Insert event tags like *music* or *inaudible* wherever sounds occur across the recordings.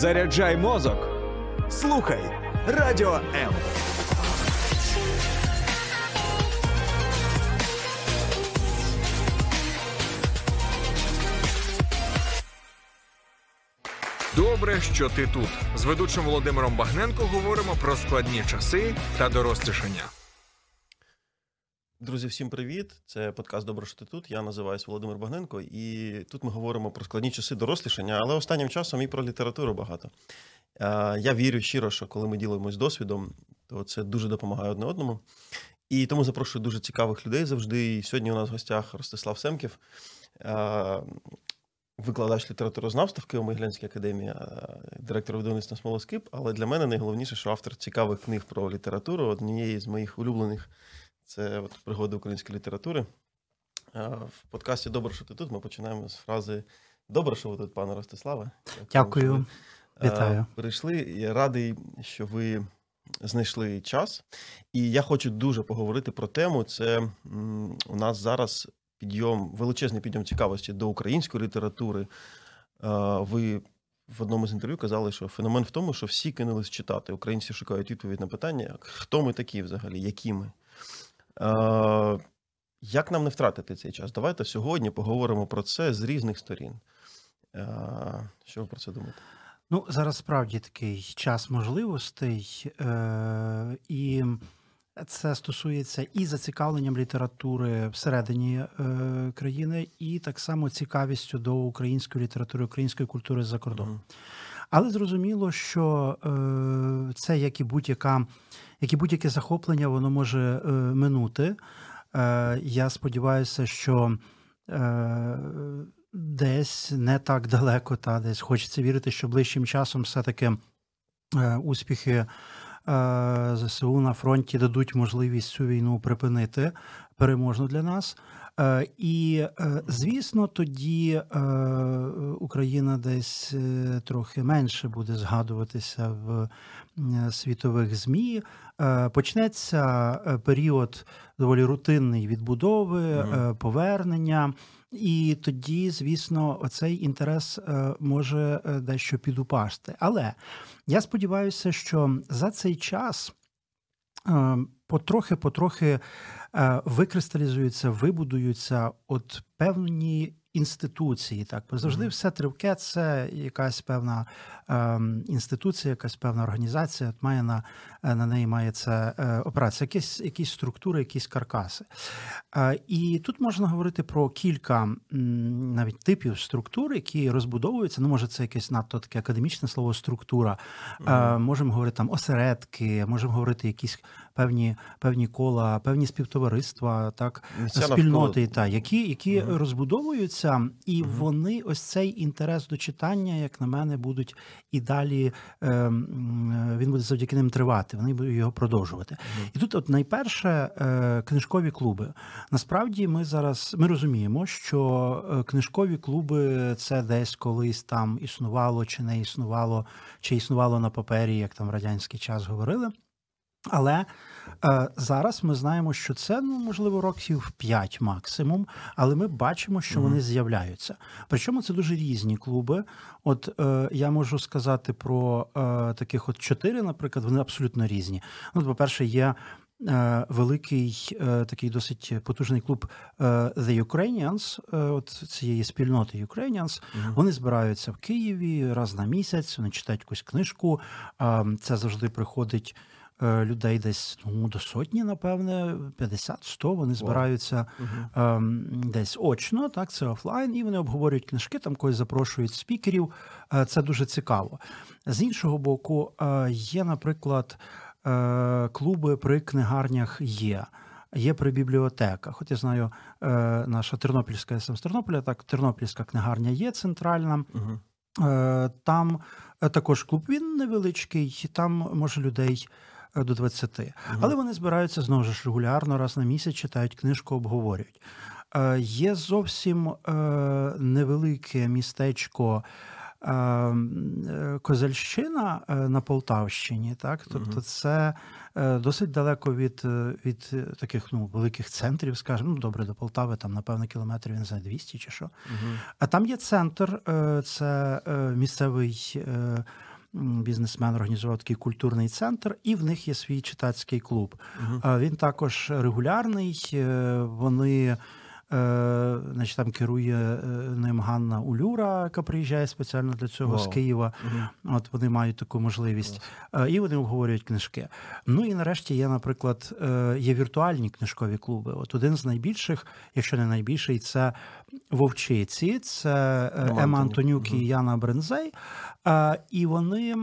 Заряджай мозок. Слухай Радіо М. Добре, що ти тут. З ведучим Володимиром Багненко говоримо про складні часи та дорослішання. Друзі, всім привіт! Це подкаст Добре, що ти тут. Я називаюся Володимир Багненко, і тут ми говоримо про складні часи дорослішання, але останнім часом і про літературу багато. Я вірю щиро, що коли ми ділимось досвідом, то це дуже допомагає одне одному. І тому запрошую дуже цікавих людей завжди. І сьогодні у нас в гостях Ростислав Семків, викладач літературознавства в Києво-Могилянській академії, директор видавництва Смолоскип. Але для мене найголовніше, що автор цікавих книг про літературу, однієї з моїх улюблених. Це от пригоди української літератури. В подкасті Добре, що ти тут. Ми починаємо з фрази Добре, що ви тут, пане Ростиславе. Дякую. Вітаю. Прийшли. Я радий, що ви знайшли час. І я хочу дуже поговорити про тему. Це у нас зараз підйом, величезний підйом цікавості до української літератури. Ви в одному з інтерв'ю казали, що феномен в тому, що всі кинулись читати. Українці шукають відповідь на питання, хто ми такі взагалі, які ми. Як нам не втратити цей час? Давайте сьогодні поговоримо про це з різних сторін. Що ви про це думаєте? Ну, зараз справді такий час можливостей, е, і це стосується і зацікавленням літератури всередині е, країни, і так само цікавістю до української літератури, української культури за кордоном. Mm. Але зрозуміло, що е, це як і будь-яка, як і будь-яке захоплення, воно може минути. Я сподіваюся, що десь не так далеко, та десь хочеться вірити, що ближчим часом все-таки успіхи ЗСУ на фронті дадуть можливість цю війну припинити переможно для нас. І, звісно, тоді Україна десь е, трохи менше буде згадуватися в світових змі. Почнеться е, період доволі рутинний відбудови, повернення. І тоді, звісно, оцей інтерес може дещо підупасти. Але я сподіваюся, що за цей час потрохи-потрохи викристалізуються, вибудуються от певні інституції. Так, бо завжди mm-hmm. все тривке це якась певна е, інституція, якась певна організація. от Має на е, на неї має це операція, якісь якісь структури, якісь каркаси. Е, і тут можна говорити про кілька навіть типів структур, які розбудовуються. Ну, може, це якесь надто таке академічне слово структура. Mm-hmm. Можемо говорити там осередки, можемо говорити якісь певні певні кола, певні співтовариства, так спільноти, та які, які mm-hmm. розбудовуються і угу. вони ось цей інтерес до читання, як на мене, будуть і далі е, він буде завдяки ним тривати. Вони будуть його продовжувати. І тут, от найперше, е, книжкові клуби. Насправді, ми зараз ми розуміємо, що е, книжкові клуби це десь колись там існувало, чи не існувало, чи існувало на папері, як там в радянський час говорили. Але зараз ми знаємо, що це ну можливо років 5 максимум, але ми бачимо, що mm-hmm. вони з'являються. Причому це дуже різні клуби. От е, я можу сказати про е, таких от чотири, наприклад, вони абсолютно різні. Ну, по-перше, є. Е, великий е, такий досить потужний клуб е, The Ukrainians, от цієї спільноти Ukrainians, uh-huh. Вони збираються в Києві раз на місяць. Вони читають якусь книжку. Це завжди приходить Е, людей десь ну, до сотні, напевне, 50-100, Вони збираються uh-huh. десь очно, так це офлайн, і вони обговорюють книжки, там когось запрошують спікерів. Е, це дуже цікаво. З іншого боку, є, наприклад, клуби при книгарнях є. Є при бібліотеках. От я знаю, наша Тернопільська я сам з Тернополя, так Тернопільська книгарня є центральна. Uh-huh. Там також клуб він невеличкий, там може людей Е, до 20. Угу. Але вони збираються знову ж регулярно, раз на місяць читають книжку, обговорюють. Е, є зовсім е, невелике містечко. Козельщина на Полтавщині, так тобто, це досить далеко від від таких ну великих центрів, скажімо, ну добре, до Полтави, там напевно кілометрів він за 200 чи що. Uh-huh. А там є центр, це місцевий бізнесмен організував такий культурний центр, і в них є свій читацький клуб. А Він також регулярний. е, Вони е, значить, там керує е, ним Ганна Улюра, яка приїжджає спеціально для цього з Вау. Києва. Мгм. От вони мають таку можливість, Е, і вони обговорюють книжки. Ну і нарешті є, наприклад, є віртуальні книжкові клуби. От один з найбільших, якщо не найбільший, це Вовчиці, це е, Ема Антонюк. І Яна Брензей. Е, І вони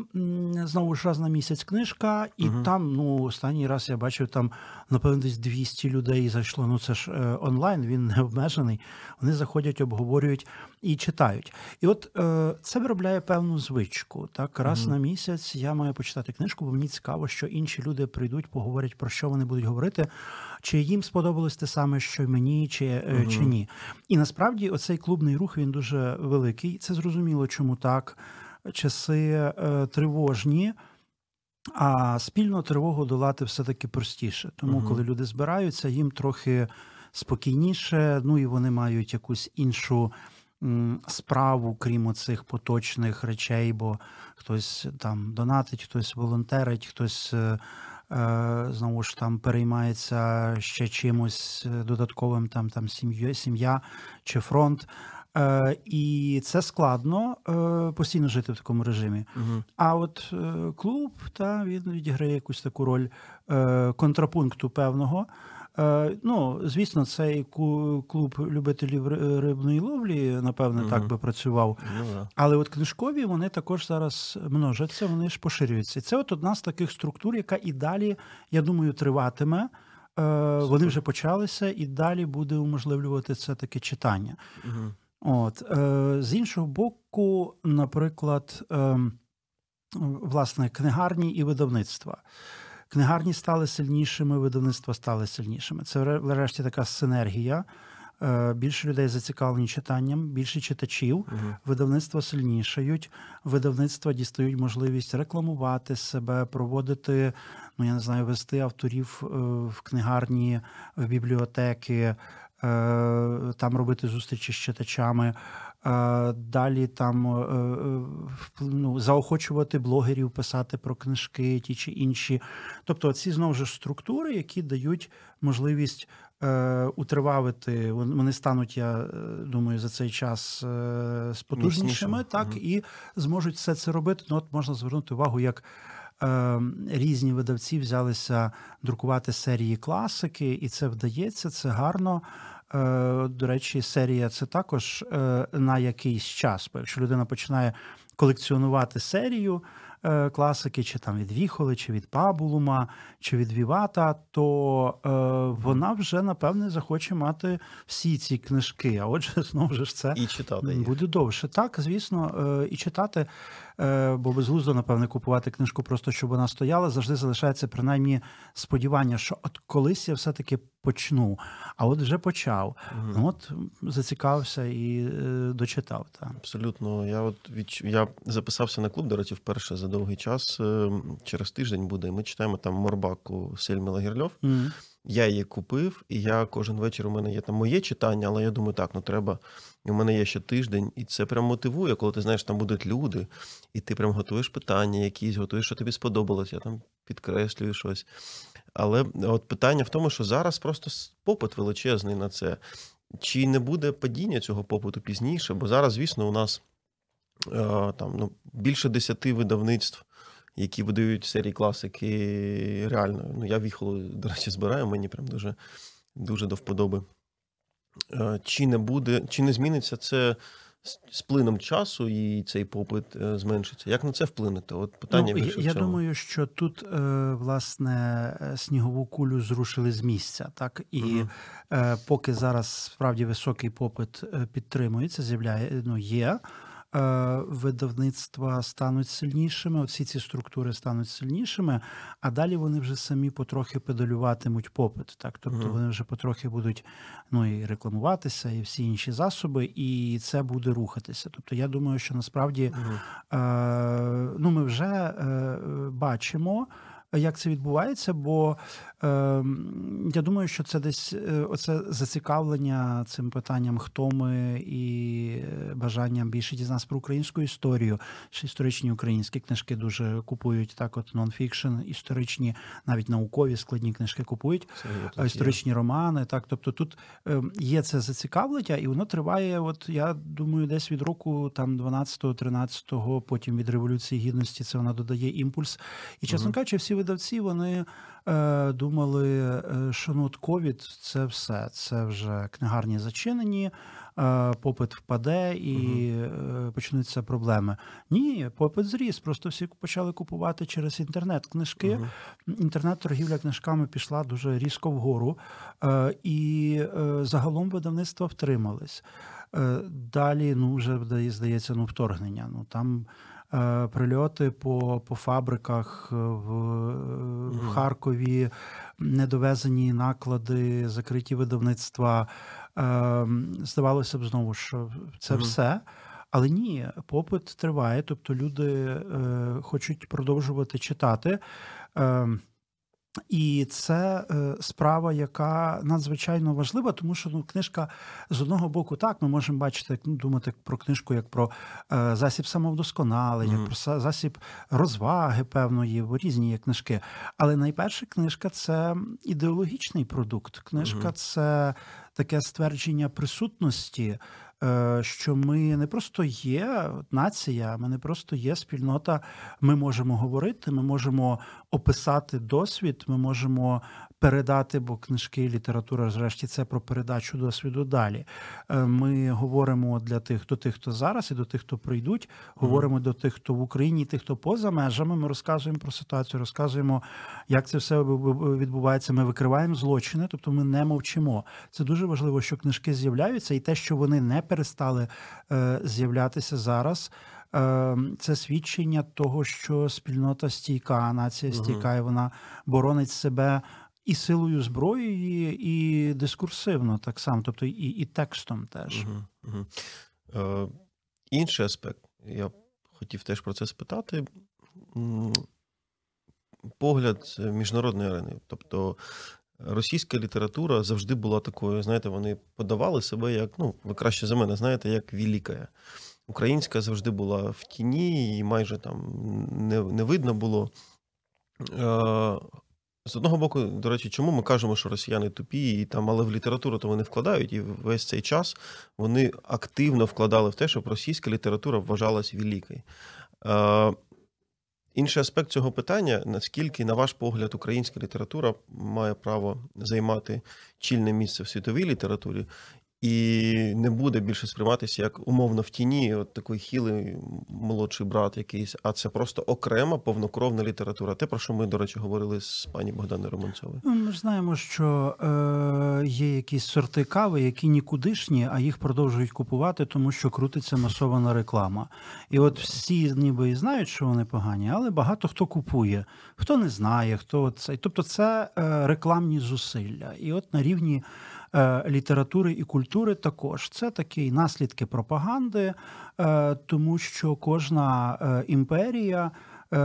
знову ж раз на місяць книжка, і Мгм. там, ну, останній раз я бачив, там, напевно, десь 200 людей зайшло. Ну, це ж е, онлайн, він не обмежений. Вони заходять, обговорюють і читають. І от це виробляє певну звичку. Так, раз Мгм. на місяць я маю почитати книжку, бо мені цікаво, що інші люди прийдуть, поговорять про що вони будуть говорити, чи їм сподобалось те саме, що мені, чи, е, чи ні. І насправді оцей клубний рух він дуже великий. Це зрозуміло, чому так. Часи е, тривожні. А спільну тривогу долати все-таки простіше. Тому, Мгм. коли люди збираються, їм трохи спокійніше, ну і вони мають якусь іншу справу, крім оцих поточних речей, бо хтось там донатить, хтось волонтерить, хтось. Е, Знову ж там переймається ще чимось е, додатковим, там там сім'я, сім'я чи фронт. Е, І це складно постійно жити в такому режимі. Угу. А от клуб, та він відіграє якусь таку роль контрапункту певного. Е, ну, звісно, цей клуб любителів рибної ловлі, напевне, Мгм. так би працював. Ну. Але от книжкові вони також зараз множаться, вони ж поширюються. Це от одна з таких структур, яка і далі, я думаю, триватиме. Е, Вони вже почалися, і далі буде уможливлювати це таке читання. Мгм. От е, з іншого боку, наприклад, е, власне, книгарні і видавництва. Книгарні стали сильнішими, видавництва стали сильнішими. Це врешті така синергія. Е, Більше людей зацікавлені читанням, більше читачів, Мгм. видавництва сильнішають, видавництва дістають можливість рекламувати себе, проводити, ну я не знаю, вести авторів е, в книгарні, в бібліотеки, е, там робити зустрічі з читачами. Далі там е, е, ну, заохочувати блогерів писати про книжки ті чи інші. Тобто, ці знову ж структури, які дають можливість е, утривавити, вони стануть, я думаю, за цей час спотужнішими, так Мгм. і зможуть все це робити. Ну, от можна звернути увагу, як різні видавці взялися друкувати серії класики, і це вдається, це гарно. Е, До речі, серія це також е, на якийсь час. Бо якщо людина починає колекціонувати серію е, класики, чи там від Віхоли, чи від Пабулума, чи від Вівата, то вона вже напевне захоче мати всі ці книжки. А отже, *laughs* знову ж це І читати їх. Буде довше. Так, звісно, і читати, бо безглуздо, напевне, купувати книжку просто щоб вона стояла. Завжди залишається принаймні сподівання, що от колись я все-таки почну, а от вже почав. Ну, От зацікавився і е, дочитав. Так. Абсолютно. Я от відч... я записався на клуб, до речі, вперше за довгий час. Е, Через тиждень буде. Ми читаємо там Морбаку Сельми Лагерльов. Мгм. Я її купив, і я кожен вечір у мене є там моє читання, але я думаю, так, ну треба. І у мене є ще тиждень, і це прям мотивує, коли ти знаєш, там будуть люди, і ти прям готуєш питання, якісь готуєш, що тобі сподобалось, я там підкреслюю щось. Але от питання в тому, що зараз просто попит величезний на це. Чи не буде падіння цього попиту пізніше? Бо зараз, звісно, у нас е, там ну, більше десяти видавництв, які видають серії класики. Реально, ну я віхолу, до речі, збираю, мені прям дуже, дуже до вподоби. Е, Чи не буде, чи не зміниться це з- плином часу і цей попит е, зменшиться? Як на це вплинути? От питання Ну, я, більше в я цьому. думаю, що тут е, власне снігову кулю зрушили з місця, так і е, поки зараз справді високий попит підтримується, з'являє ну є. Е, Видавництва стануть сильнішими, всі ці структури стануть сильнішими, а далі вони вже самі потрохи педалюватимуть попит. Так, тобто Мгм. вони вже потрохи будуть ну і рекламуватися, і всі інші засоби, і це буде рухатися. Тобто, я думаю, що насправді Мгм. Е, ну, ми вже е, бачимо як це відбувається, бо е, я думаю, що це десь е, оце зацікавлення цим питанням, хто ми і е, бажанням більше дізнатися про українську історію. Ще історичні українські книжки дуже купують так, от нонфікшн, історичні, навіть наукові складні книжки купують. Це Історичні романи, так тобто тут е, є це зацікавлення, і воно триває. От я думаю, десь від року там 12-го, 13-го, потім від революції гідності це вона додає імпульс. І чесно кажучи, всі видавці вони е, думали, е, що ну ковід це все. Це вже книгарні зачинені, е, попит впаде і е, почнуться проблеми. Ні, попит зріс. Просто всі почали купувати через інтернет книжки. Мгм. Інтернет-торгівля книжками пішла дуже різко вгору, е, і е, загалом видавництва втримались. Далі, ну вже здається, ну вторгнення. Ну там прильоти по, по фабриках е, в, в Харкові, недовезені наклади, закриті видавництва. Е, Здавалося б, знову що це Мгм. все. Але ні, попит триває, тобто люди е, хочуть продовжувати читати. Е, і це е, справа, яка надзвичайно важлива, тому що ну, книжка з одного боку, так, ми можемо бачити, як, ну, думати про книжку як про е, засіб самовдосконалення, Мгм. про засіб розваги певної, бо різні є книжки. Але найперше книжка це ідеологічний продукт. Книжка Мгм. це таке ствердження присутності. Е, Що ми не просто є нація, ми не просто є спільнота. Ми можемо говорити, ми можемо описати досвід, ми можемо передати, бо книжки, література, зрешті, це про передачу досвіду далі. Е, Ми говоримо для тих, до тих, хто зараз, і до тих, хто прийдуть. Говоримо до тих, хто в Україні, і тих, хто поза межами. Ми розказуємо про ситуацію, розказуємо, як це все відбувається. Ми викриваємо злочини, тобто ми не мовчимо. Це дуже важливо, що книжки з'являються, і те, що вони не перестали е, з'являтися зараз. е, Це свідчення того, що спільнота стійка, нація стійка, і вона боронить себе і силою зброї, і дискурсивно так само, тобто і, і текстом теж. Мгм, мгм. Е, інший аспект, я хотів теж про це спитати. Погляд міжнародної арени. Тобто російська література завжди була такою, знаєте, вони подавали себе як, ну, ви краще за мене знаєте, як велика. Українська завжди була в тіні, і майже там не, не видно було. Е, з одного боку, до речі, чому ми кажемо, що росіяни тупі, і там, але в літературу то вони вкладають, і весь цей час вони активно вкладали в те, щоб російська література вважалась великою. Е, інший аспект цього питання: наскільки, на ваш погляд, українська література має право займати чільне місце в світовій літературі, і не буде більше сприйматися як умовно в тіні, от такий хілий молодший брат якийсь, а це просто окрема повнокровна література. Те, про що ми, до речі, говорили з пані Богданою Романцовою. Ну, Ми ж знаємо, що е, є якісь сорти кави, які нікудишні, а їх продовжують купувати, тому що крутиться масована реклама. І от всі ніби і знають, що вони погані, але багато хто купує, хто не знає, хто це. Тобто це е, рекламні зусилля. І от на рівні літератури і культури також це такі наслідки пропаганди, е, тому що кожна е, імперія. е,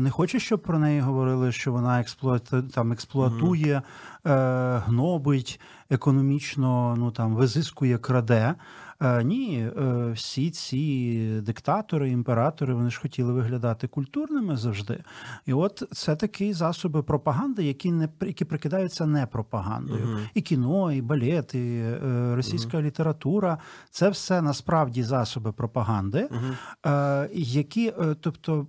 Не хоче, щоб про неї говорили, що вона експлуату, там, експлуатує, е, гнобить, економічно ну, там, визискує, краде. Е, Ні, е, всі ці диктатори, імператори, вони ж хотіли виглядати культурними завжди. І от це такі засоби пропаганди, які не які прикидаються не пропагандою. Мгм. І кіно, і балет, і е, російська література це все насправді засоби пропаганди, е, які, тобто.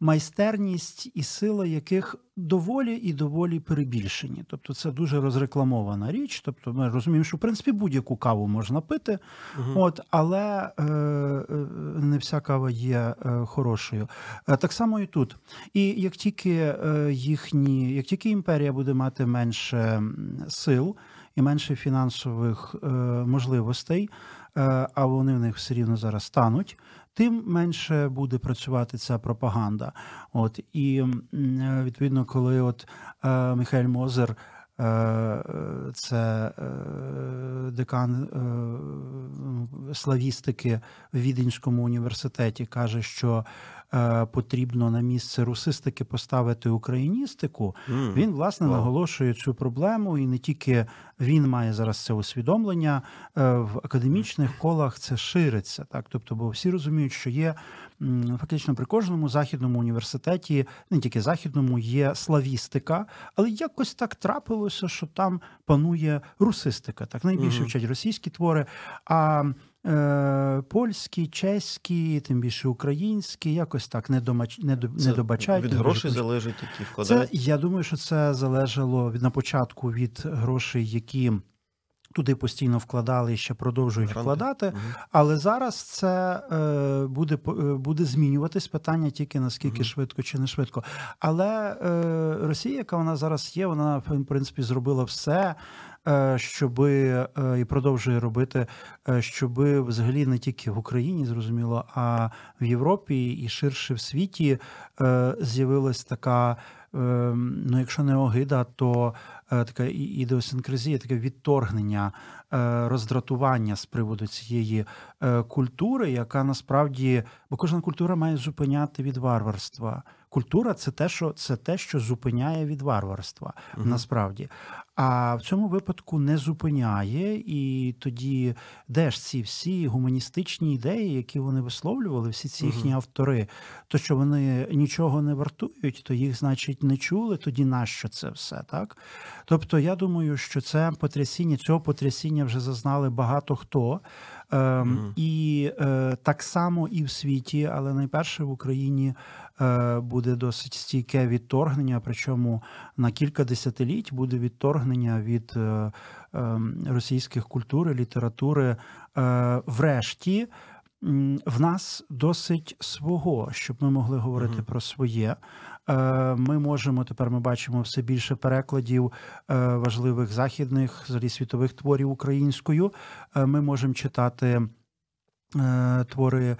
Майстерність і сила яких доволі і доволі перебільшені. Тобто це дуже розрекламована річ. Тобто ми розуміємо, що в принципі будь-яку каву можна пити, Мгм. От, але е, е, не вся кава є е, хорошою. Е, так само і тут. І як тільки е, їхні, як тільки імперія буде мати менше сил і менше фінансових е, можливостей, а вони в них все рівно зараз стануть. Тим менше буде працювати ця пропаганда. От і відповідно, коли от е, Михайль Мозер це е, декан е, славістики в Віденському університеті каже, що е, потрібно на місце русистики поставити україністику, М. він власне Вау. наголошує цю проблему, і не тільки він має зараз це усвідомлення е, в академічних колах. Це шириться, так тобто, бо всі розуміють, що є фактично при кожному західному університеті, не тільки західному, є славістика, але якось так трапилося, що там панує русистика. Так найбільше вчать російські твори. А е, польські, чеські, тим більше українські, якось так не, домач... не, до... Не добачають. від грошей залежить, які це вкладають. я думаю, що це залежало від на початку від грошей, які туди постійно вкладали і ще продовжують Гранти. вкладати. Мгм. Але зараз це е, буде е, буде змінюватись питання тільки наскільки Мгм. швидко чи не швидко. Але е, Росія, яка вона зараз є, вона в принципі зробила все. е, Щоби е, і продовжує робити, щоби взагалі не тільки в Україні, зрозуміло, а в Європі і ширше в світі з'явилась така, е, ну якщо не огида, то така і- ідеосинкразія, таке відторгнення, е, роздратування з приводу цієї е, культури, яка насправді, бо кожна культура має зупиняти від варварства. Культура це те, що це те, що зупиняє від варварства, Мгм. насправді. А в цьому випадку не зупиняє, і тоді де ж ці всі гуманістичні ідеї, які вони висловлювали, всі ці їхні Мгм. автори, то що вони нічого не вартують, то їх, значить, не чули. Тоді нащо це все так? Тобто, я думаю, що це потрясіння, цього потрясіння вже зазнали багато хто. Ем, Мгм. І е, так само і в світі, але найперше в Україні е, буде досить стійке відторгнення. Причому на кілька десятиліть буде відторгнення від е, е, російських культури, літератури. Е, врешті в нас досить свого, щоб ми могли говорити Мгм. про своє. Е, Ми можемо тепер. Ми бачимо все більше перекладів е, важливих західних взагалі світових творів українською. Е, Ми можемо читати твори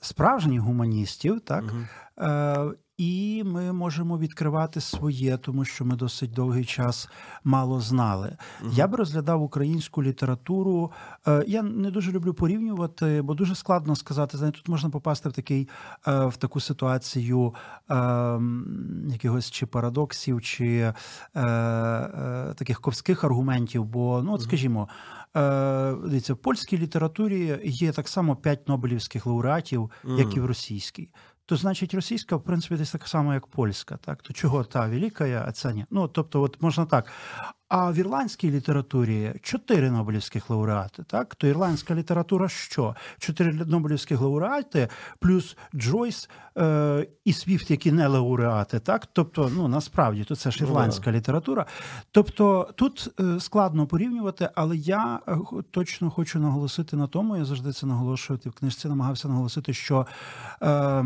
справжніх гуманістів, так Мгм. І ми можемо відкривати своє, тому що ми досить довгий час мало знали. Мгм. Я би розглядав українську літературу. е, Я не дуже люблю порівнювати, бо дуже складно сказати. Знаєте, тут можна попасти в такий е, в таку ситуацію е, якихось чи парадоксів, чи е, таких ковських аргументів. Бо, ну, от скажімо, дивіться, в польській літературі є так само п'ять нобелівських лауреатів, як і в російській. То значить, російська, в принципі, десь так само, як польська. Так? То чого та велика, а ця ні? Ну, тобто, от можна так. А в ірландській літературі чотири Нобелівських лауреати. Так? То ірландська література що? Чотири Нобелівських лауреати, плюс Джойс е, і Свіфт, які не лауреати. Так? Тобто, ну насправді, то це ж Ну, ірландська література. Тобто тут е, складно порівнювати, але я е, точно хочу наголосити на тому, я завжди це наголошую, ти в книжці намагався наголосити, що. Е,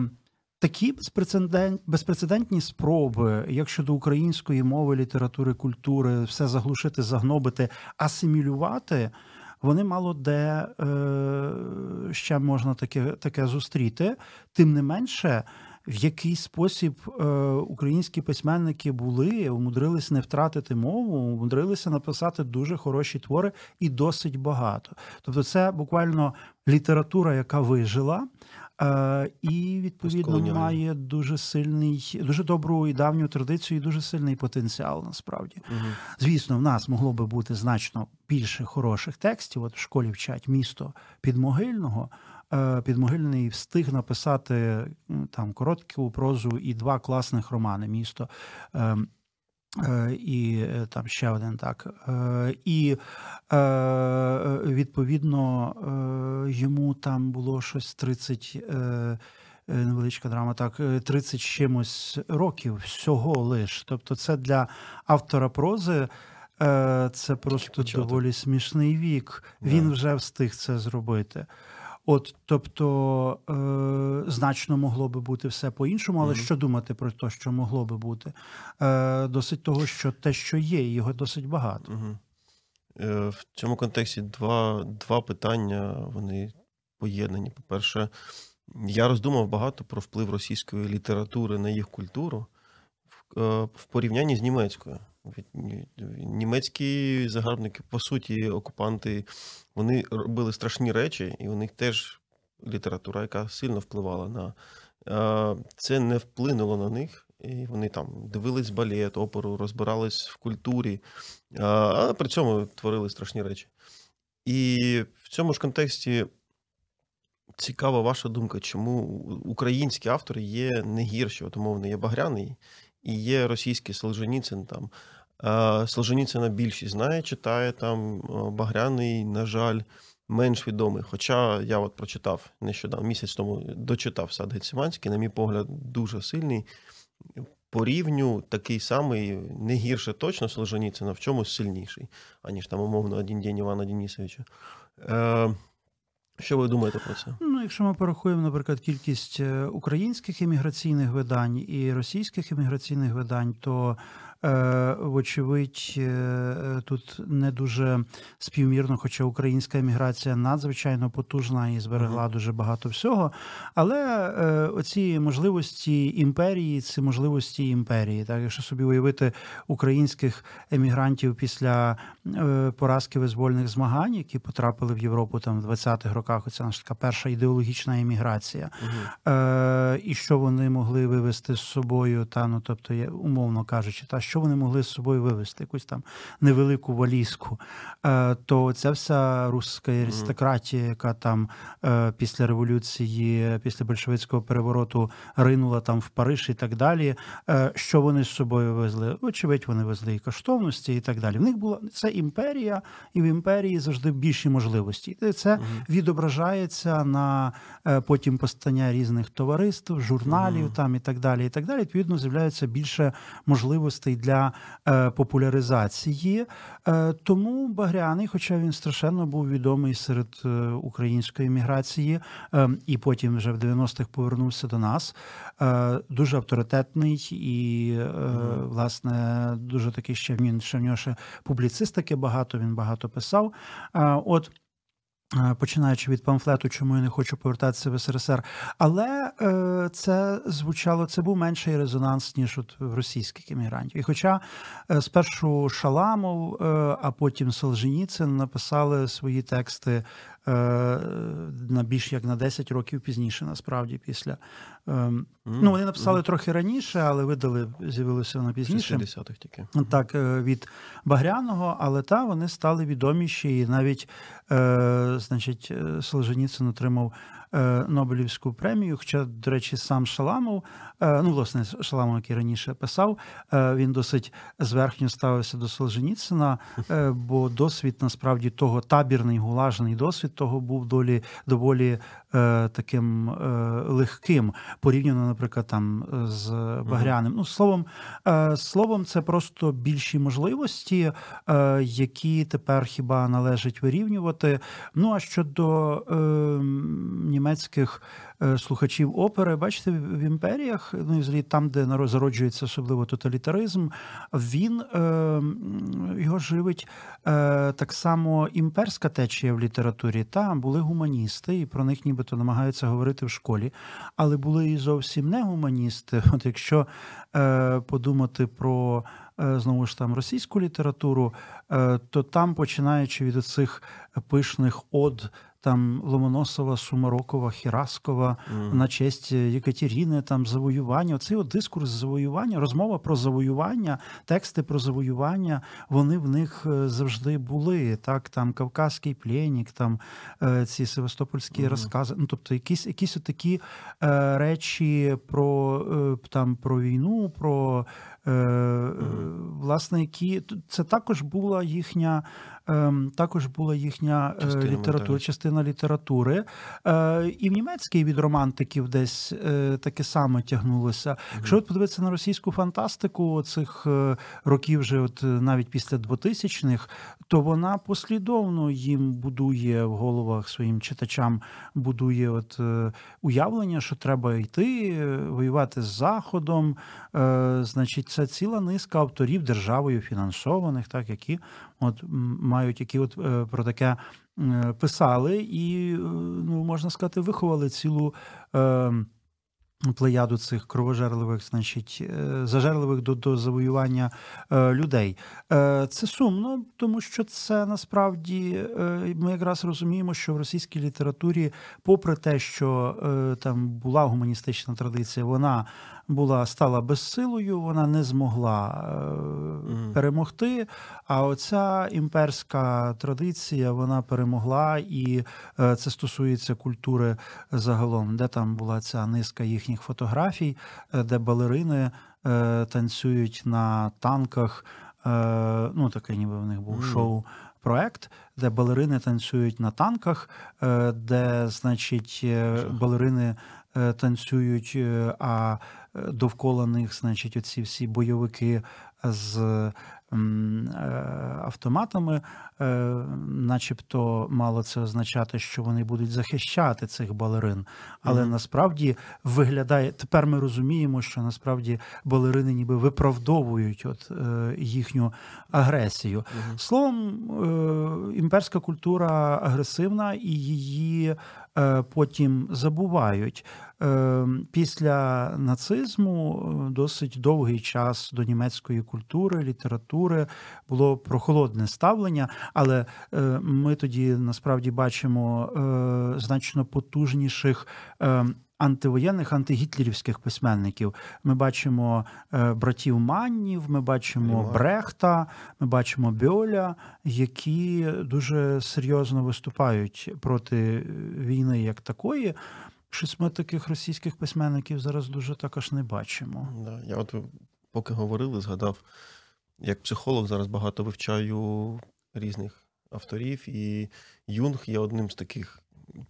Такі безпрецедент, безпрецедентні спроби, як щодо української мови, літератури, культури, все заглушити, загнобити, асимілювати, вони мало де е, ще можна таке, таке зустріти. Тим не менше, в який спосіб е, українські письменники були, умудрилися не втратити мову, умудрилися написати дуже хороші твори і досить багато. Тобто, це буквально література, яка вижила. Е, і відповідно має дуже сильний, дуже добру і давню традицію, і дуже сильний потенціал. Насправді, Мгм. звісно, в нас могло би бути значно більше хороших текстів. От в школі вчать місто підмогильного. Е, Підмогильний встиг написати там коротку прозу і два класних романи. Місто. Е, І е, там ще один так. Е, І відповідно йому там було щось 30, е, е, невеличка драма, так, е, 30 чимось років всього лиш. Тобто, це для автора прози. Це просто доволі смішний вік. Він вже встиг це зробити. От, тобто, е, значно могло би бути все по-іншому, але Мгм. що думати про те, що могло би бути? Е, досить того, що те, що є, його досить багато. Мгм. Е, В цьому контексті два, два питання вони поєднані. По-перше, я роздумав багато про вплив російської літератури на їх культуру в, е, порівнянні з німецькою. Німецькі загарбники, по суті, окупанти, вони робили страшні речі, і у них теж література, яка сильно впливала на е, це не вплинуло на них. І вони там дивились балет, оперу, розбирались в культурі, е, але при цьому творили страшні речі. І в цьому ж контексті цікава ваша думка, чому українські автори є не гірші, от умовно, є Багряний і є російський Солженіцин там. Е, Солженіцина більшість знає, читає там Багряний, на жаль, менш відомий. Хоча я от прочитав нещодавно, місяць тому дочитав сад Гециманський, на мій погляд, дуже сильний. По рівню такий самий, не гірше точно Солженіцина, в чомусь сильніший, аніж там, умовно, один день Івана Денісовича. Е, що ви думаєте про це? Якщо ми порахуємо, наприклад, кількість е, українських імміграційних видань і російських імміграційних видань, то вочевидь е, тут не дуже співмірно, хоча українська еміграція надзвичайно потужна і зберегла дуже багато всього. Але е, оці можливості імперії, ці можливості імперії, так якщо собі уявити українських емігрантів після е, поразки визвольних змагань, які потрапили в Європу там в 20-х роках, оця наша така перша ідеологічна еміграція. Угу. Е, і що вони могли вивезти з собою, та ну тобто, умовно кажучи, та що вони могли з собою вивезти, якусь там невелику валізку. Е, то ця вся руська аристократія, яка там е, після революції, після большевицького перевороту ринула там в Париж і так далі. Е, що вони з собою везли? Очевидь, вони везли і коштовності, і так далі. В них була це імперія, і в імперії завжди більші можливості. І це відображається на потім постання різних товариств, журналів там і так далі. І так далі. Відповідно, з'являється більше можливостей для е, популяризації. Е, тому Багряний, хоча він страшенно був відомий серед е, української міграції, і потім вже в 90-х повернувся до нас. Дуже авторитетний і, власне, дуже такий ще він ще в нього ще публіцистики багато, він багато писав. От. Е, Починаючи від памфлету, чому я не хочу повертатися в СРСР, але е, це звучало, це був менший резонанс, ніж от в російських емігрантів. І хоча е, спершу Шаламов, е, а потім Солженіцин написали свої тексти на більш як на 10 років пізніше, насправді, після. mm. ну, вони написали трохи раніше, але видали, з'явилося вона пізніше. 60-х тільки. Так, е, від Багряного, але та вони стали відоміші, і навіть, е, значить, е, Солженіцин отримав е, Нобелівську премію. Хоча, до речі, сам Шаламов, е, ну, власне, Шаламов, який раніше писав, е, він досить зверхньо ставився до Солженіцина, е, бо досвід насправді того табірний гулажний досвід того був долі доволі е, таким е, легким, порівняно, наприклад, там з Багряним. Ну, словом, е, словом, це просто більші можливості, е, які тепер хіба належить вирівнювати. Ну а щодо е, німецьких е, слухачів опери, бачите, в імперіях, ну і взагалі там, де зароджується особливо тоталітаризм, він е, його живить е, так само імперська течія в літературі. Там були гуманісти, і про них нібито намагаються говорити в школі, але були і зовсім не гуманісти. От якщо е, подумати про е, знову ж там російську літературу, е, то там, починаючи від оцих пишних од. Там Ломоносова, Сумарокова, Хіраскова Мгм. на честь Єкатеріни, там завоювання. Оцей от дискурс завоювання, розмова про завоювання, тексти про завоювання, вони в них е, завжди були. Так, там Кавказький пленник, там е, ці севастопольські Мгм. розкази. Ну, тобто, якісь, якісь такі е, речі про, е, там, про війну, про е, е, власне, які це також була їхня. ем, Також була їхня е, Частина література, частина літератури. Е, І в німецькій від романтиків десь е, таке саме тягнулося. Якщо от подивитися на російську фантастику цих е, років, вже от е, навіть після 2000-х, то вона послідовно їм будує в головах своїм читачам, будує от е, уявлення, що треба йти, е, воювати з Заходом. Е, Значить, це ціла низка авторів державою фінансованих, так які от мають які от е, про таке е, писали, і е, ну можна сказати, виховали цілу. Е, плеяду цих кровожерливих, значить, зажерливих до, до завоювання людей. Це сумно, тому що це насправді ми якраз розуміємо, що в російській літературі, попри те, що там була гуманістична традиція, вона була стала безсилою, вона не змогла Мгм. перемогти. А оця імперська традиція вона перемогла, і е, це стосується культури загалом, де там була ця низка їхніх фотографій, е, де балерини танцюють на танках. Ну, такий ніби в них був Мгм. шоу. Проект, де балерини танцюють на танках, де, значить, балерини танцюють, а довкола них, значить, оці всі бойовики з е, автоматами, е, начебто мало це означати, що вони будуть захищати цих балерин. Але Мгм. насправді виглядає тепер. Ми розуміємо, що насправді балерини ніби виправдовують от е, їхню агресію. Мгм. Словом, е, імперська культура агресивна, і її е, потім забувають. Е, Після нацизму е, досить довгий час до німецької культури, літератури було прохолодне ставлення, але е, ми тоді насправді бачимо е, значно потужніших. Антивоєнних антигітлерівських письменників ми бачимо е, братів Маннів, ми бачимо Ремарк. Брехта, ми бачимо Бьоля, які дуже серйозно виступають проти війни як такої. Щось ми таких російських письменників зараз дуже також не бачимо. Да. Я от поки говорили, згадав, як психолог зараз багато вивчаю різних авторів, і Юнг є одним з таких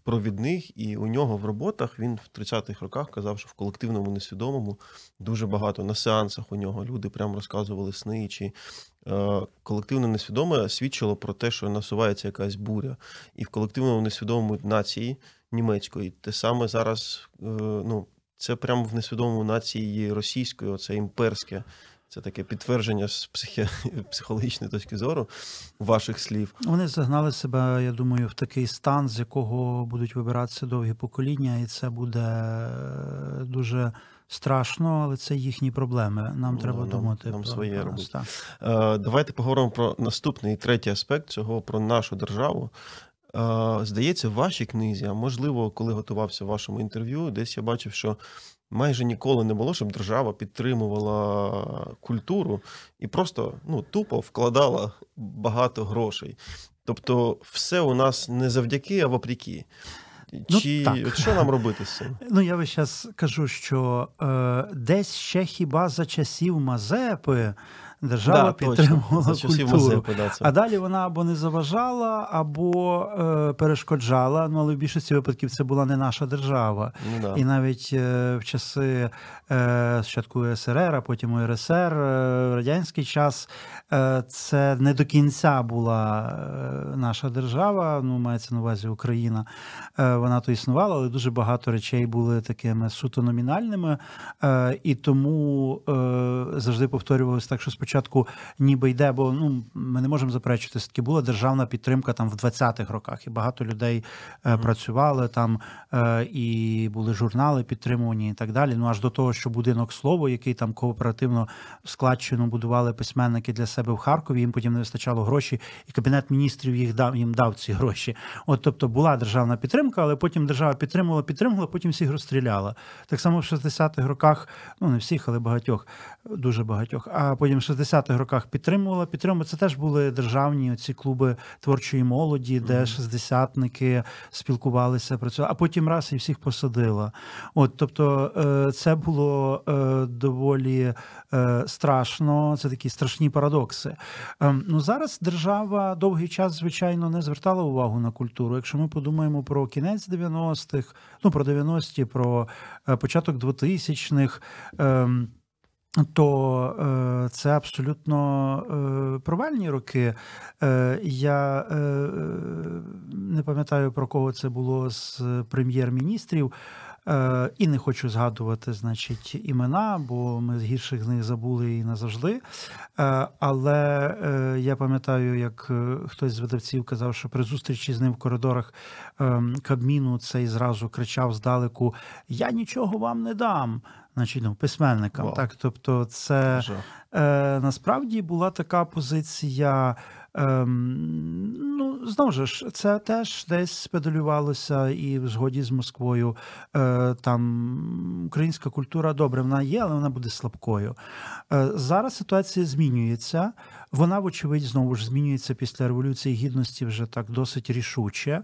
провідних, і у нього в роботах він в 30-х роках казав, що в колективному несвідомому дуже багато на сеансах у нього люди прямо розказували сни, чи е, колективне несвідоме свідчило про те, що насувається якась буря. І в колективному несвідомому нації німецької те саме зараз, е, ну, це прямо в несвідомому нації російської, оце імперське. Це таке підтвердження з психі... *laughs* психологічної точки зору ваших слів. Вони загнали себе, я думаю, в такий стан, з якого будуть вибиратися довгі покоління, і це буде е, дуже страшно, але це їхні проблеми. Нам Ну, треба нам- думати нам про своє робити. Е, Давайте поговоримо про наступний третій аспект цього про нашу державу. Е, Здається, в вашій книзі, а можливо, коли готувався в вашому інтерв'ю, десь я бачив, що майже ніколи не було, щоб держава підтримувала культуру і просто ну, тупо вкладала багато грошей. Тобто, все у нас не завдяки, а вопреки. Ну, Чи так. що нам робити з цим? *laughs* Ну, я весь час кажу, що е, десь ще хіба за часів Мазепи держава Да, точно. підтримувала часів культуру. А далі вона або не заважала, або е, перешкоджала. Ну, але в більшості випадків це була не наша держава. Ну, да. І навіть е, в часи е, спочатку СРР, а потім УРСР, е, в радянський час е, це не до кінця була е, наша держава, ну мається на увазі Україна. Е, Вона то існувала, але дуже багато речей були такими суто номінальними. Е, І тому е, завжди повторювалося так, що спочатку ніби йде, бо ну ми не можемо заперечити, таки була державна підтримка там в 20-х роках, і багато людей е, Мгм. працювали там, е, і були журнали підтримувані і так далі. Ну аж до того, що будинок слово, який там кооперативно складчину будували письменники для себе в Харкові, їм потім не вистачало грошей, і кабінет міністрів їх дав їм дав ці гроші. От тобто була державна підтримка, але потім держава підтримувала, підтримувала, потім всіх розстріляла. Так само в 60-х роках, ну не всіх, але багатьох, дуже багатьох. А потім в 60-х роках підтримувала, підтримувала. Це теж були державні ці клуби творчої молоді, де Мгм. шестдесятники спілкувалися про це, а потім раз і всіх посадила. От, тобто, е, це було е, доволі е, страшно. Це такі страшні парадокси. Ем, Ну зараз держава довгий час, звичайно, не звертала увагу на культуру. Якщо ми подумаємо про кінець 90-х, ну про 90-ті, про початок 2000-х, ем, то е, це абсолютно е, провальні роки. Е, я не пам'ятаю про кого це було з прем'єр-міністрів. І не хочу згадувати, значить, імена, бо ми з гірших з них забули і назавжди. Але я пам'ятаю, як хтось з видавців казав, що при зустрічі з ним в коридорах ем, Кабміну цей зразу кричав здалеку: Я нічого вам не дам. Значить, ну, письменникам. Вау. Так, тобто, це е, насправді була така позиція. Ем, ну, знову ж, це теж десь педалювалося і в згоді з Москвою. Е, там українська культура добре, вона є, але вона буде слабкою. Е, зараз ситуація змінюється. Вона, вочевидь, знову ж змінюється після Революції Гідності вже так досить рішуче.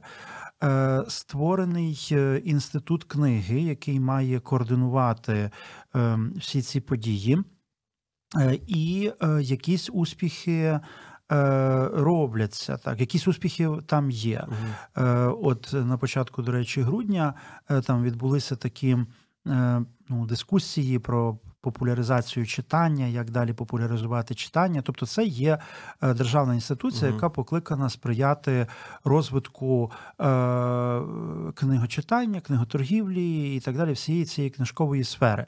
Е, Створений е, інститут книги, який має координувати е, всі ці події. Е, І якісь успіхи робляться. Так, якісь успіхи там є. Е, От на початку, до речі, грудня там відбулися такі ну, дискусії про популяризацію читання, як далі популяризувати читання. Тобто, це є е, державна інституція, угу. яка покликана сприяти розвитку е, книгочитання, книготоргівлі і так далі, всієї цієї книжкової сфери.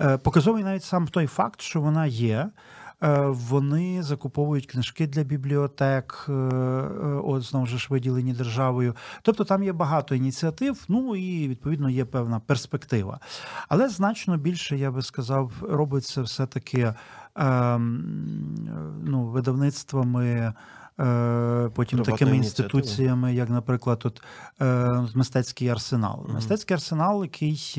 Е, Показовий навіть сам той факт, що вона є. Е, Вони закуповують книжки для бібліотек, е, е, от знову ж виділені державою. Тобто там є багато ініціатив, ну і відповідно є певна перспектива. Але значно більше, я би сказав, робиться все-таки ем, ну, видавництвами. Потім Приватною такими інституціями, як, наприклад, от, мистецький арсенал. Мистецький арсенал, який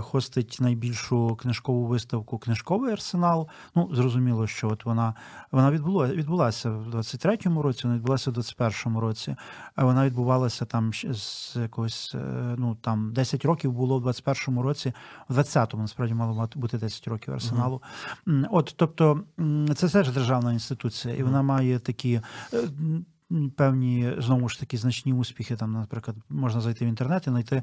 хостить найбільшу книжкову виставку Книжковий арсенал. Ну, зрозуміло, що от вона, вона відбуло, відбулася в 23-му році, вона відбулася в 21-му році. А Вона відбувалася там з якогось, е, ну там 10 років було в 21-му році, в 20-му насправді мало бути 10 років арсеналу. М, От, тобто, це теж державна інституція, і вона має такі. Певні знову ж таки значні успіхи. Там, наприклад, можна зайти в інтернет і знайти е,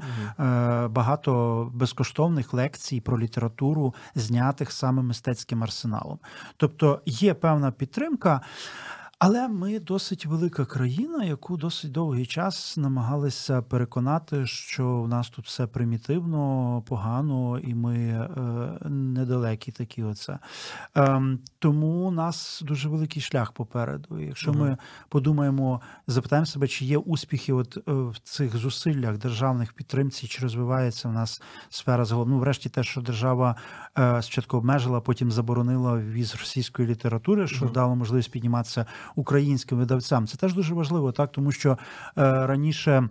багато безкоштовних лекцій про літературу, знятих саме мистецьким арсеналом. Тобто є певна підтримка. Але ми досить велика країна, яку досить довгий час намагалися переконати, що в нас тут все примітивно, погано, і ми е, недалекі такі. Оце ем, тому у нас дуже великий шлях попереду. Якщо ми подумаємо, запитаємо себе, чи є успіхи, от е, в цих зусиллях державних підтримці, чи розвивається в нас сфера загалом. Ну, врешті, те, що держава е, спочатку обмежила, потім заборонила ввіз російської літератури, що Мгм. дало можливість підніматися українським видавцям. Це теж дуже важливо, так тому що е, раніше.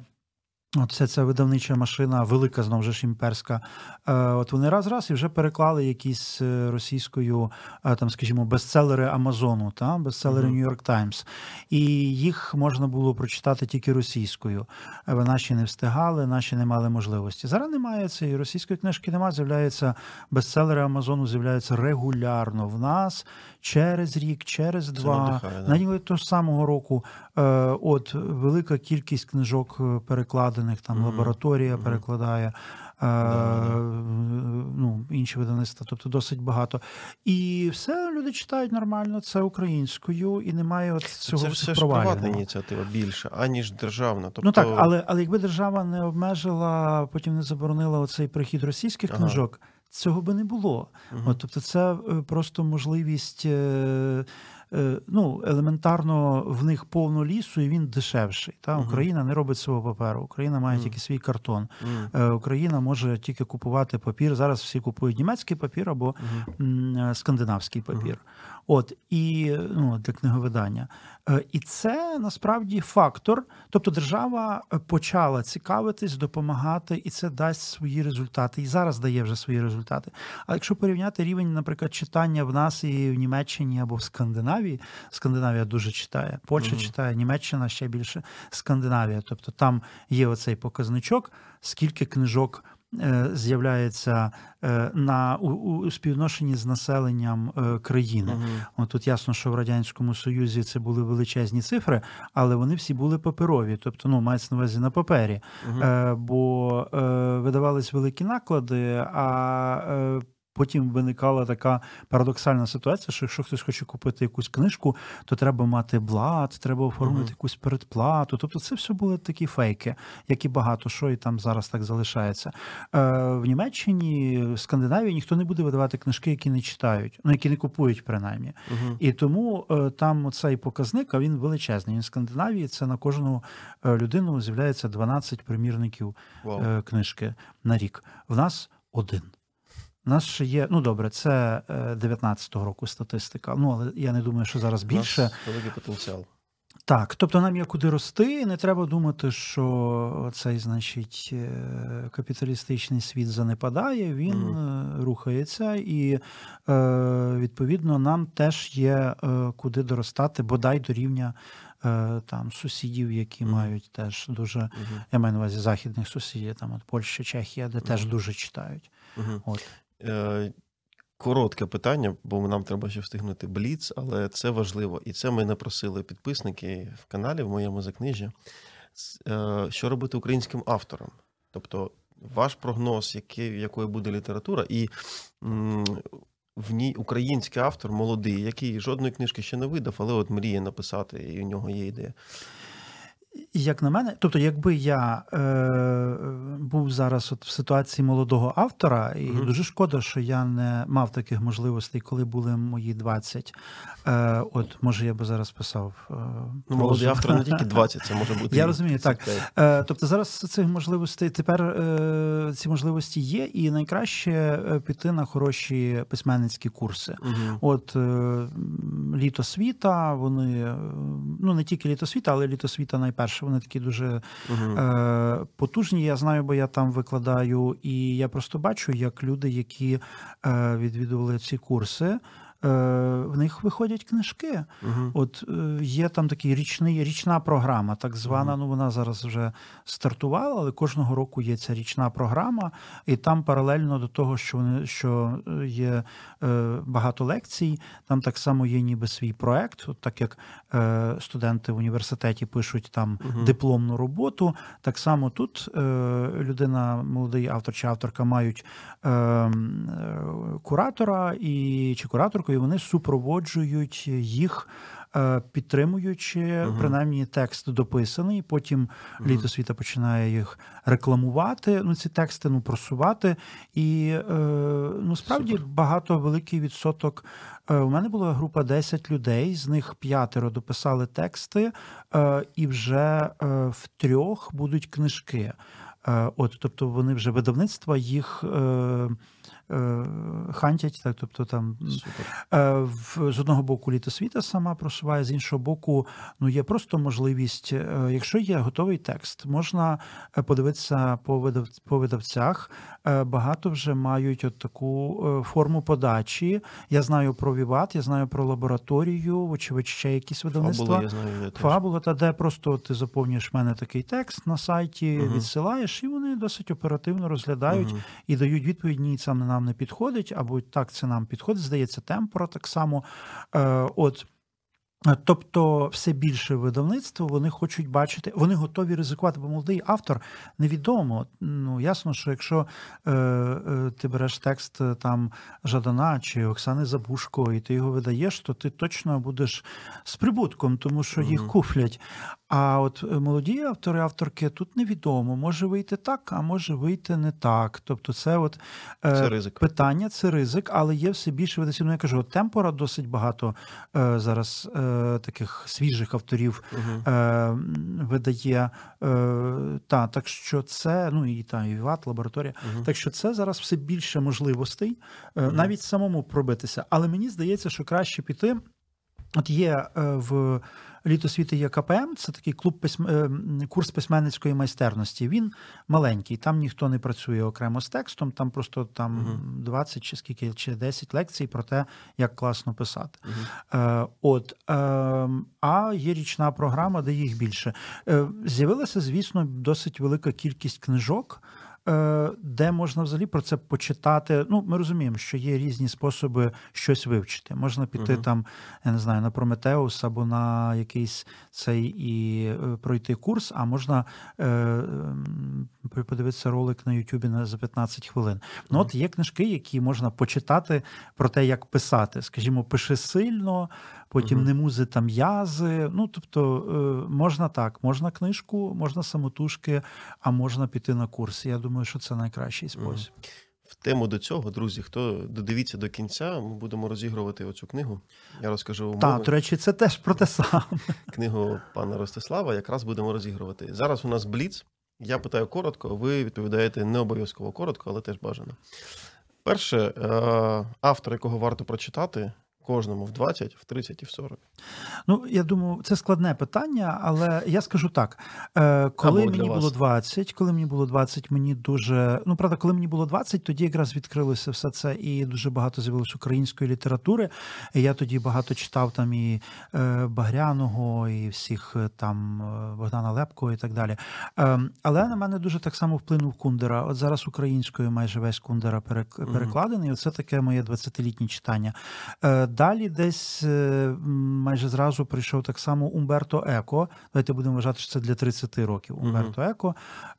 От вся ця видавнича машина, велика знову ж імперська. Е, от вони раз раз і вже переклали якісь е, російською, е, там, скажімо, бестселери Амазону, та бестселери Нью-Йорк Таймс. І їх можна було прочитати тільки російською. Наші не встигали, наші не мали можливості. Зараз немає цієї російської книжки, немає. З'являються бестселери Амазону, з'являються регулярно в нас через рік, через Це два. Навіть того самого року, от велика кількість книжок е, перекладених, там Мгм. лабораторія Мгм. перекладає. е. Ну, інші видавництва, тобто досить багато. І все люди читають нормально, це українською, і немає от цього Це все ж приватна ініціатива більше, аніж державна. Тобто, Ну так, але, але якби держава не обмежила, потім не заборонила оцей прихід російських Ага. книжок, цього би не було. Мгм. От, тобто, це е, просто можливість. Е, Ну, елементарно в них повно лісу, і він дешевший. Та. Україна не робить свого паперу. Україна має тільки свій картон. Е, Україна може тільки купувати папір. Зараз всі купують німецький папір або е, скандинавський папір. От і ну для книговидання. Е, І це насправді фактор. Тобто держава е, почала цікавитись, допомагати, і це дасть свої результати. І зараз дає вже свої результати. А якщо порівняти рівень, наприклад, читання в нас і в Німеччині або в Скандинавії, Скандинавія дуже читає, Польща Мгм. читає, Німеччина ще більше Скандинавія. Тобто там є оцей показничок, скільки книжок. Е, З'являється е, на у, у співношенні з населенням е, країни. Угу. От тут ясно, що в радянському союзі це були величезні цифри, але вони всі були паперові, тобто ну мається на увазі на папері. Е, бо видавались великі наклади, а потім виникала така парадоксальна ситуація, що якщо хтось хоче купити якусь книжку, то треба мати блат, треба оформити Мгм. якусь передплату. Тобто це все були такі фейки, як і багато що і там зараз так залишається. Е, в Німеччині, в Скандинавії ніхто не буде видавати книжки, які не читають, ну які не купують принаймні. Угу. І тому е, там цей показник, а він величезний. Він в Скандинавії це на кожну е, людину з'являється 12 примірників Вау. е, книжки на рік. В нас один. У нас ще є, ну добре, це е, 19-го року статистика. Ну, але я не думаю, що зараз У більше. нас великий потенціал. Так, тобто нам є куди рости, не треба думати, що цей, значить, е, капіталістичний світ занепадає, він е, рухається, і е, відповідно нам теж є е, куди доростати, бодай до рівня е, там сусідів, які Мгм. мають теж дуже, Угу. я маю на увазі західних сусідів, там от Польща, Чехія, де теж дуже читають. От. Е, коротке питання, бо нам треба ще встигнути бліц, але це важливо. І це ми напросили підписники в каналі в моєму закнижі. Е, Що робити українським авторам? Тобто, ваш прогноз, який, якою буде література, і в ній український автор молодий, який жодної книжки ще не видав, але от мріє написати, і у нього є ідея. Як на мене, тобто, якби я е, був зараз от в ситуації молодого автора, і Мгм. дуже шкода, що я не мав таких можливостей, коли були мої 20. Е, от може я би зараз писав. Е, Ну, молодий автор не *laughs* тільки 20, це може бути. Я і розумію, так. Е, Тобто зараз цих можливостей тепер е, ці можливості є, і найкраще е, піти на хороші письменницькі курси. Мгм. От е, м, літо світа, вони е, ну не тільки літо світа, але літо світа найперше. Вони такі дуже Мгм. е, потужні. Я знаю, бо я там викладаю, і я просто бачу, як люди, які е, відвідували ці курси, в них виходять книжки. Мгм. От е, є там такий річний річна програма, так звана. Мгм. Ну вона зараз вже стартувала, але кожного року є ця річна програма, і там паралельно до того, що вони що е, є е, багато лекцій, там так само є ніби свій проект. От так як е, студенти в університеті пишуть там Мгм. дипломну роботу, так само тут е, людина, молодий автор чи авторка мають е, е, куратора і чи кураторку, і вони супроводжують їх. е, Підтримуючи Мгм. принаймні текст дописаний, потім Мгм. літо світа починає їх рекламувати. Ну ці тексти ну просувати. І е, ну справді Супер. багато великий відсоток. Е, у мене була група 10 людей, з них п'ятеро дописали тексти, е, і вже е, в трьох будуть книжки. Е, От, тобто вони вже видавництва їх хантять, так, тобто там Супер. Е, З одного боку, літосвіта сама просуває, з іншого боку, ну є просто можливість, е, якщо є готовий текст, можна е, подивитися по видавцях. Е, Багато вже мають от таку е, форму подачі. Я знаю про Віват, я знаю про лабораторію, вочевидь, ще якісь видавництва. Фабула, я знаю. Фабула, та де просто ти заповнюєш в мене такий текст на сайті, Мгм. відсилаєш, і вони досить оперативно розглядають Мгм. і дають відповідь: ні, це нам не підходить, або так це нам підходить. Здається, темпора так само. Е, от. Тобто, все більше видавництво вони хочуть бачити, вони готові ризикувати, бо молодий автор невідомо. Ну ясно, що якщо е, е, ти береш текст е, там Жадана чи Оксани Забушко, і ти його видаєш, то ти точно будеш з прибутком, тому що їх Мгм. куплять. А от е, молоді автори, авторки тут невідомо. Може вийти так, а може вийти не так. Тобто, це от е, Це ризик. питання, це ризик, але є все більше видавців. Ну, я кажу, от темпора досить багато е, зараз е, таких свіжих авторів е, видає. Е, та, так що це, ну і та, і ВАТ, лабораторія. Мгм. Так що це зараз все більше можливостей, е, навіть самому пробитися. Але мені здається, що краще піти. От є е, в літосвіти є КПМ, це такий клуб письм... е, курс письменницької майстерності. Він маленький, там ніхто не працює окремо з текстом, там просто там Мгм. 20 чи скільки чи 10 лекцій про те, як класно писати. Е, от, е, а є річна програма, де їх більше. Е, з'явилася, звісно, досить велика кількість книжок. Е, де можна взагалі про це почитати. Ну, ми розуміємо, що є різні способи щось вивчити. Можна піти Мгм. там, я не знаю, на Прометеус або на якийсь цей і е, пройти курс, а можна е, подивитися ролик на Ютубі на за 15 хвилин. Ну, от є книжки, які можна почитати про те, як писати. Скажімо, пиши сильно, потім Мгм. не музи там м'язи. Ну, тобто, е, можна так, можна книжку, можна самотужки, а можна піти на курс. Я думаю, що це найкращий спосіб. В тему до цього, друзі, хто додивіться до кінця, ми будемо розігрувати оцю книгу. Я розкажу умови. Так, до речі, це теж про те саме. книгу пана Ростислава, якраз будемо розігрувати. Зараз у нас бліц. Я питаю коротко, ви відповідаєте не обов'язково коротко, але теж бажано. Перше, е, автор, якого варто прочитати, кожному в 20, в 30 і в 40. Ну, я думаю, це складне питання, але я скажу так: е, коли Або мені було 20, коли мені було 20, мені дуже. Ну, правда, коли мені було 20, тоді якраз відкрилося все це, і дуже багато з'явилось української літератури. І я тоді багато читав там і е, Багряного, і всіх е, там Богдана Лепко і так далі. Е, але на мене дуже так само вплинув Кундера. От зараз українською майже весь Кундера перекладений. Оце таке моє 20-літнє читання. Далі десь е, майже зразу прийшов так само Умберто Еко. Давайте будемо вважати, що це для 30 років. Умберто Еко.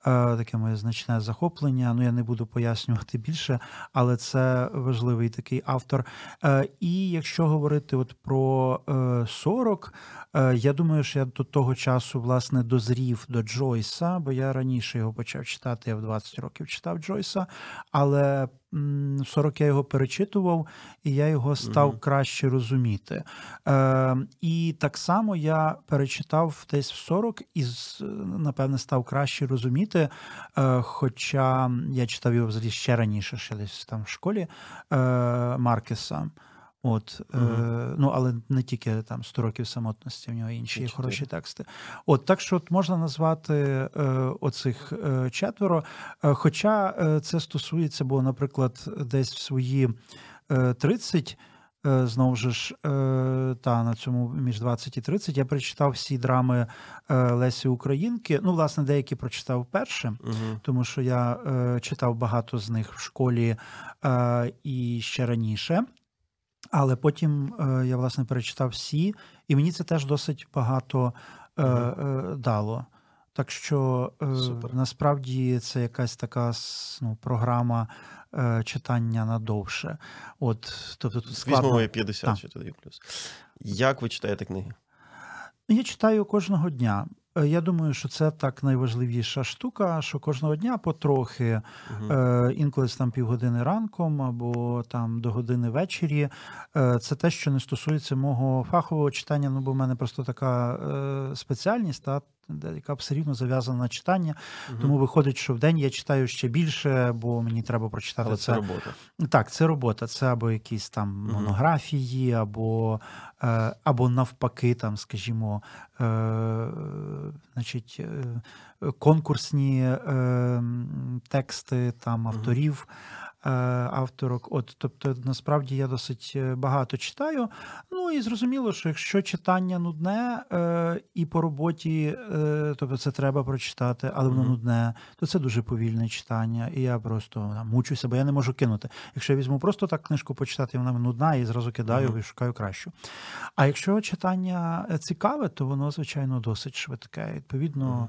Е, Таке моє значне захоплення. Ну, я не буду пояснювати більше, але це важливий такий автор. Е, І якщо говорити от про е, 40, е, я думаю, що я до того часу власне дозрів до Джойса, бо я раніше його почав читати. Я в 20 років читав Джойса, але в 40 я його перечитував, і я його став Мгм. краще розуміти. Е, і так само я перечитав десь в 40 і, напевне, став краще розуміти. Е, хоча я читав його взагалі ще раніше, ще десь там в школі е, Маркеса. От, е, Мгм. ну, але не тільки там 100 років самотності, в нього інші чотири. хороші тексти. От, так що от можна назвати е, оцих е, четверо. Е, Хоча е, це стосується, бо, наприклад, десь в свої е, 30, е, знову ж е, та на цьому між 20 і 30, я прочитав всі драми е, Лесі Українки. Ну, власне, деякі прочитав перше, Угу. тому що я е, читав багато з них в школі е, і ще раніше. Але потім е, я власне перечитав всі, і мені це теж досить багато е, е, дало. Так що е, Супер. насправді це якась така ну, програма е, читання надовше. От, тобто тут складно. Візьмемо 50 Так. ще тоді плюс. Як ви читаєте книги? Я читаю кожного дня. Е, Я думаю, що це так найважливіша штука, що кожного дня потрохи, е, інколи там півгодини ранком або там до години ввечері. Е, Це те, що не стосується мого фахового читання. Ну, бо в мене просто така спеціальність, та, яка все рівно зав'язана на читання. Тому виходить, що в день я читаю ще більше, бо мені треба прочитати Але це. це робота. Так, це робота. Це або якісь там Мгм. монографії, або, або навпаки, там, скажімо, е, значить, е, конкурсні е, тексти там авторів. Е, Авторок, от тобто, насправді я досить е, багато читаю. Ну і зрозуміло, що якщо читання нудне е, і по роботі, е, тобто це треба прочитати, але воно нудне, то це дуже повільне читання, і я просто там, мучуся, бо я не можу кинути. Якщо я візьму просто так книжку почитати, вона нудна, і зразу кидаю Мгм. і шукаю кращу. А якщо читання цікаве, то воно, звичайно, досить швидке. Відповідно, Мгм.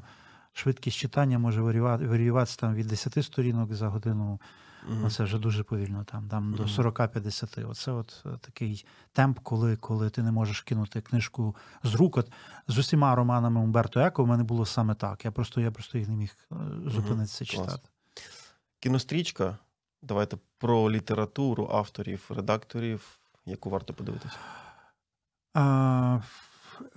швидкість читання може варіювати- варіюватися там від 10 сторінок за годину. Ну, це вже дуже повільно, там, там до 40-50. Оце от е, такий темп, коли, коли ти не можеш кинути книжку з рук. От з усіма романами Умберто Еко в мене було саме так. Я просто, я просто їх не міг е, зупинитися Клас. читати. Кінострічка. Давайте про літературу авторів, редакторів, яку варто подивитися. А,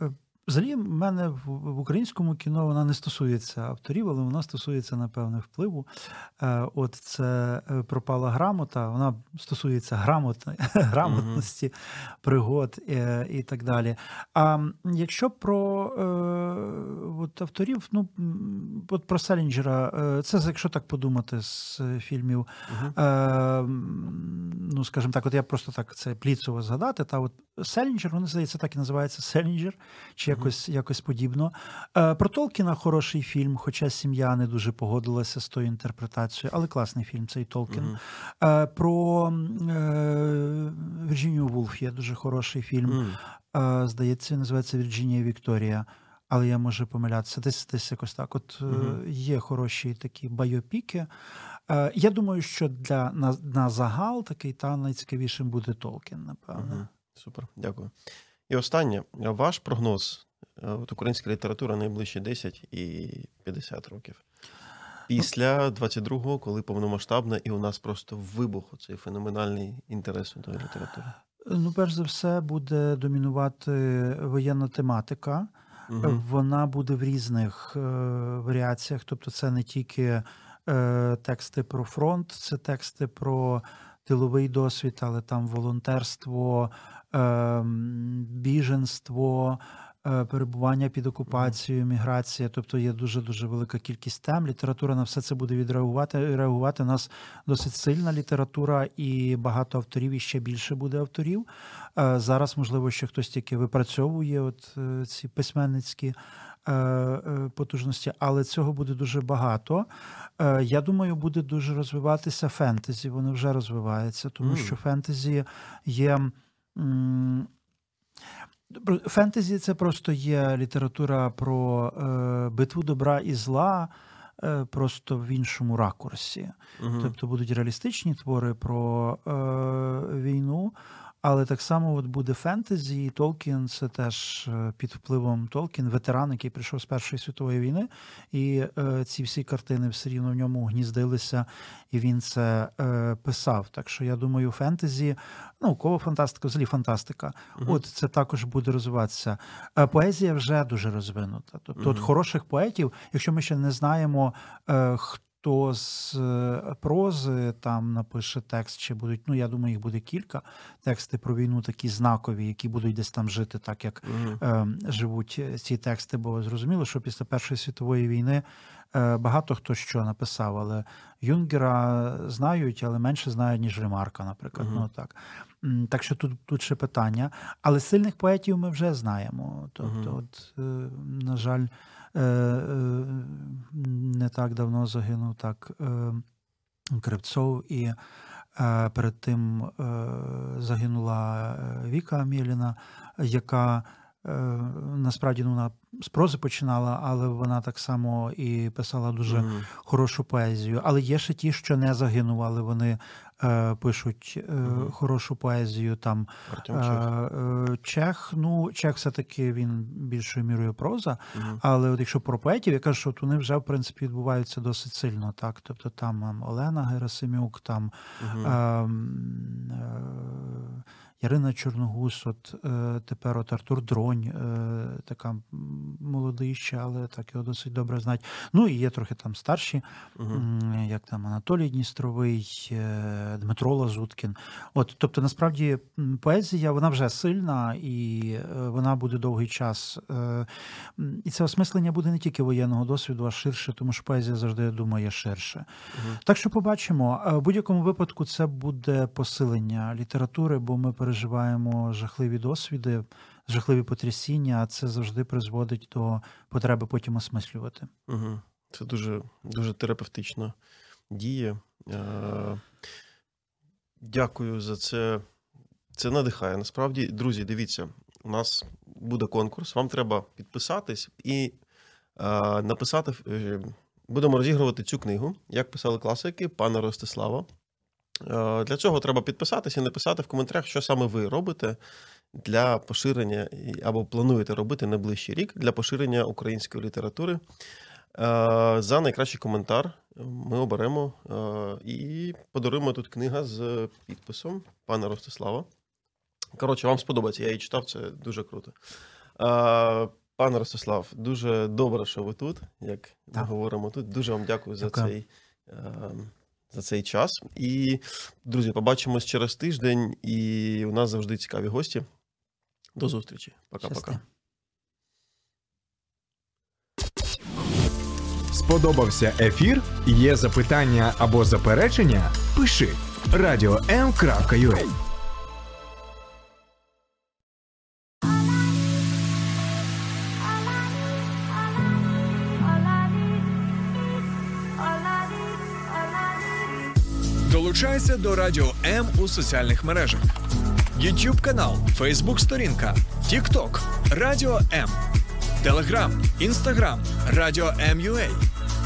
е, Взагалі, в мене в, українському кіно вона не стосується авторів, але вона стосується, напевне, впливу. Е, От це е, пропала грамота, вона стосується *laughs* грамотності, пригод е, і так далі. А якщо про е, от авторів, ну от про Селінджера, це якщо так подумати з фільмів. Е, ну, скажімо так, от я просто так це пліцово згадати. Та от Селінджер, вони здається, так і називається Селінджер, чи якось якось подібно. Е, Про Толкіна хороший фільм, хоча сім'я не дуже погодилася з тою інтерпретацією, але класний фільм цей Толкін. Е, Про е, Вірджинію Вулф є дуже хороший фільм. Е, Здається, називається Вірджинія Вікторія. Але я можу помилятися. Десь десь якось так. От е, Мгм. є хороші такі байопіки. Е, Я думаю, що для на, на загал такий та найцікавішим буде Толкін, напевно. Супер, дякую. І останнє, ваш прогноз. Е, От українська література найближчі 10 і 50 років. Після 22-го, коли повномасштабна, і у нас просто вибух цей феноменальний інтерес до літератури. Ну, перш за все, буде домінувати воєнна тематика. Мгм. Вона буде в різних е, варіаціях. Тобто, це не тільки е, тексти про фронт, це тексти про тиловий досвід, але там волонтерство, е, біженство. Е, Перебування під окупацією, міграція, тобто є дуже дуже велика кількість тем. Література на все це буде відреагувати. Реагувати У нас досить сильна література, і багато авторів, і ще більше буде авторів. Е, Зараз, можливо, ще хтось тільки випрацьовує от е, ці письменницькі потужності, але цього буде дуже багато. Я думаю, буде дуже розвиватися фентезі. Воно вже розвивається, тому Мгм. що фентезі є. Фентезі це просто є література про е, битву добра і зла, е, просто в іншому ракурсі. Угу. Тобто будуть реалістичні твори про е, війну, але так само от буде фентезі, і Толкін це теж е, під впливом Толкін, ветеран, який прийшов з Першої світової війни, і е, ці всі картини все рівно в ньому гніздилися, і він це е, писав. Так що я думаю, фентезі, наукова фантастика, взагалі фантастика. Мгм. От це також буде розвиватися. Е, Поезія вже дуже розвинута. Тобто, от хороших поетів, якщо ми ще не знаємо, е, хто з е, прози там напише текст, чи будуть, ну я думаю, їх буде кілька. Тексти про війну такі знакові, які будуть десь там жити, так як Мгм. е, живуть ці тексти. Бо зрозуміло, що після Першої світової війни е, багато хто що написав, але Юнгера знають, але менше знають, ніж Ремарка, наприклад. Мгм. Ну так. Так що тут, тут ще питання. Але сильних поетів ми вже знаємо. Тобто, Мгм. от, е, на жаль, не так давно загинув так е, Кривцов, і е, перед тим е, загинула е, Віка Амєліна, яка е, насправді ну, вона з прози починала, але вона так само і писала дуже Мгм. хорошу поезію. Але є ще ті, що не загинули, вони е, пишуть е, угу. хорошу поезію. Там е, Чех. е, Чех, ну Чех все-таки він більшою мірою проза. угу. Але от якщо про поетів, я кажу, що от вони вже в принципі відбуваються досить сильно. Так, тобто там ем, Олена Герасимюк, там Мгм. Ярина Чорногус, от е, тепер от Артур Дронь, е, така м, молодий ще, але так його досить добре знають. Ну і є трохи там старші, м, як там Анатолій Дністровий, е, Дмитро Лазуткін. От, тобто, насправді поезія вона вже сильна і е, вона буде довгий час. Е, І це осмислення буде не тільки воєнного досвіду, а ширше, тому що поезія завжди я думаю, є ширше. Мгм. Так що побачимо. Е, В будь-якому випадку це буде посилення літератури, бо ми переживаємо жахливі досвіди, жахливі потрясіння, а це завжди призводить до потреби потім осмислювати. Угу. Це дуже, дуже терапевтично діє. Е, Дякую за це. Це надихає. Насправді, друзі, дивіться, у нас буде конкурс. Вам треба підписатись і е, написати. е, Будемо розігрувати цю книгу, як писали класики пана Ростислава. Е, Для цього треба підписатися і написати в коментарях, що саме ви робите для поширення або плануєте робити найближчий рік для поширення української літератури. Е, За найкращий коментар ми оберемо е, і подаруємо тут книга з підписом пана Ростислава. Коротше, вам сподобається, я її читав, це дуже круто. Пане Ростислав, дуже добре, що ви тут, як ми говоримо тут. Дуже вам дякую за Дякую. цей. За цей час. І, друзі, побачимось через тиждень. І у нас завжди цікаві гості. До зустрічі. Пока-пока. Сподобався ефір? Є запитання або заперечення? Пиши радіом.ua Долучайся до Радіо М у соціальних мережах: YouTube канал, Facebook сторінка, TikTok, Радіо М, Telegram, Instagram, Радіо М.UA,